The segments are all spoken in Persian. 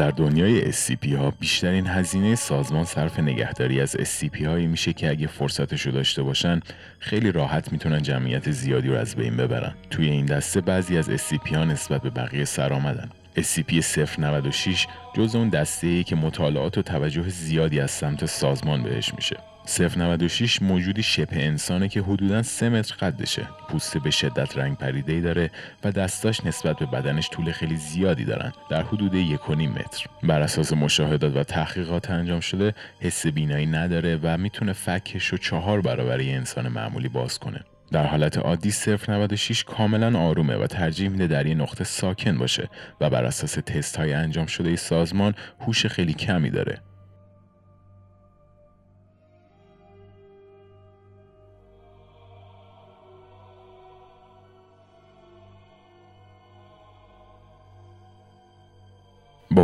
در دنیای SCP ها بیشترین هزینه سازمان صرف نگهداری از SCP هایی میشه که اگه فرصتش رو داشته باشن خیلی راحت می‌تونن جمعیت زیادی رو از بین ببرن. توی این دسته بعضی از SCP ها نسبت به بقیه سرآمدن SCP 096 جز اون دسته ای که مطالعات و توجه زیادی از سمت سازمان بهش میشه. 096 موجودی شبه انسانه که حدودا 3 متر قدشه. پوست به شدت رنگ پریده داره و دستاش نسبت به بدنش طول خیلی زیادی دارن در حدود 1.5 متر. بر اساس مشاهدات و تحقیقات انجام شده حس بینایی نداره و می‌تونه فکش رو چهار برابر یه انسان معمولی باز کنه. در حالت عادی 096 کاملا آرومه و ترجیح میده در یه نقطه ساکن باشه و بر اساس تست های انجام شده سازمان هوش خیلی کمی داره.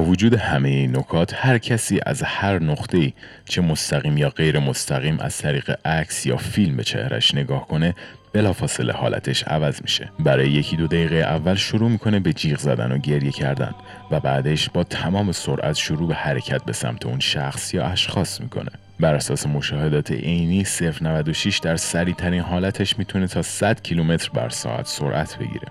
وجود همه این نکات هر کسی از هر نقطه چه مستقیم یا غیر مستقیم از طریق عکس یا فیلم به چهرش نگاه کنه بلافاصله حالتش عوض میشه. برای یکی دو دقیقه اول شروع می‌کنه به جیغ زدن و گریه کردن و بعدش با تمام سرعت شروع به حرکت به سمت اون شخص یا اشخاص می‌کنه. بر اساس مشاهدات عینی 096 در سریع ترین حالتش می‌تونه تا 100 کیلومتر بر ساعت سرعت بگیره.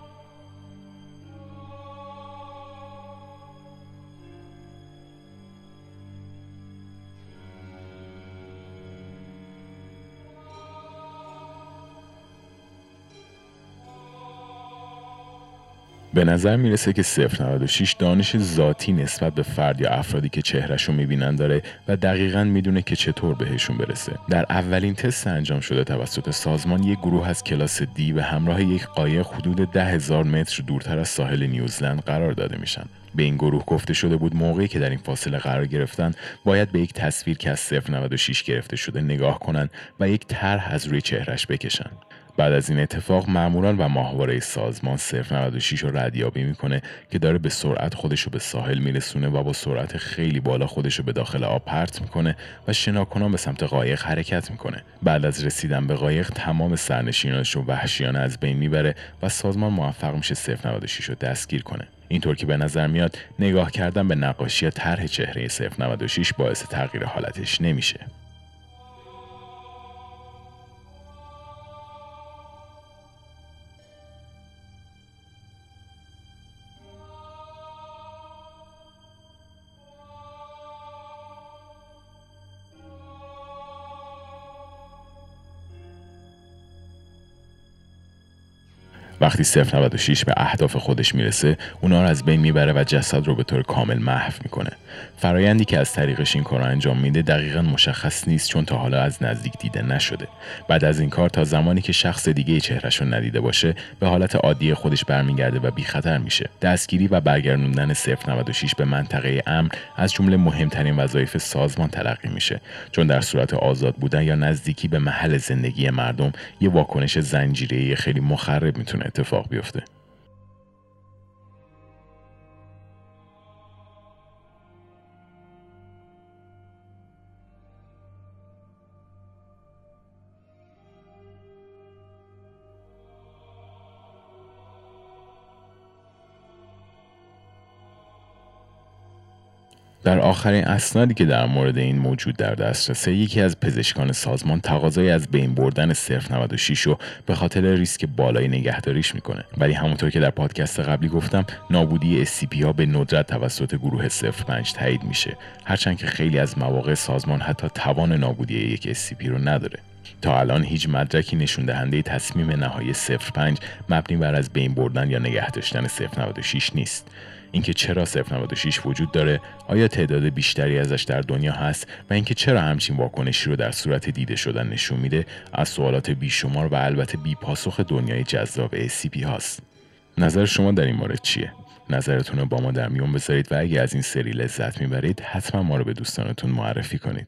به نظر می‌رسه که 096 دانش ذاتی نسبت به فرد یا افرادی که چهرهشو می‌بینن داره و دقیقا می‌دونه که چطور بهشون برسه. در اولین تست انجام شده توسط سازمان یک گروه از کلاس دی به همراه یک قایق حدود ده هزار متر دورتر از ساحل نیوزلند قرار داده میشن. به این گروه گفته شده بود موقعی که در این فاصله قرار گرفتن باید به یک تصویر که از 096 گرفته شده نگاه کنند و یک طرح از روی چهرش بکشن. بعد از این اتفاق ماموران و ماهواره سازمان 096 رو ردیابی می‌کنه که داره به سرعت خودش رو به ساحل میرسونه و با سرعت خیلی بالا خودش رو به داخل آب پرت می‌کنه و شناکنان به سمت قایق حرکت می‌کنه. بعد از رسیدن به قایق تمام سرنشینانش رو وحشیانه از بین می‌بره و سازمان موفق میشه 096 رو دستگیر کنه. اینطور که به نظر میاد نگاه کردن به نقاشی طرح چهره 096 باعث تغییر حالتش نمیشه. وقتی 096 به اهداف خودش می‌رسه اونا رو از بین می‌بره و جسد رو به طور کامل محو می‌کنه. فرایندی که از طریقش این کار انجام میده دقیقا مشخص نیست چون تا حالا از نزدیک دیده نشده. بعد از این کار تا زمانی که شخص دیگه چهرش رو ندیده باشه به حالت عادی خودش برمیگرده و بی خطر میشه. دستگیری و برگردوندن 096 به منطقه امن از جمله مهمترین وظایف سازمان تلقی میشه. چون در صورت آزاد بودن یا نزدیکی به محل زندگی مردم یه واکنش زنجیره‌ای خیلی مخرب می‌تونه اتفاق بیفته. در آخرین اسنادی که در مورد این موجود در دسترسه یکی از پزشکان سازمان تقاضای از بین بردن 096 رو به خاطر ریسک بالای نگهداریش می‌کنه. ولی همونطور که در پادکست قبلی گفتم نابودی SCP ها به ندرت توسط گروه 05 تایید میشه. هرچند که خیلی از مواقع سازمان حتی توان نابودی یک SCP رو نداره. تا الان هیچ مدرکی نشون دهنده تصمیم نهایی 05 مبنی بر از بین بردن یا نگه داشتن 096 نیست. اینکه چرا 096 وجود داره آیا تعداد بیشتری ازش در دنیا هست و اینکه چرا همچین واکنشی رو در صورت دیده شدن نشون میده از سوالات بیشمار و البته بی پاسخ دنیای جذاب SCP هاست. نظر شما در این مورد چیه؟ نظرتون رو با ما در میون بذارید و اگه از این سری لذت می‌برید حتما ما رو به دوستانتون معرفی کنید.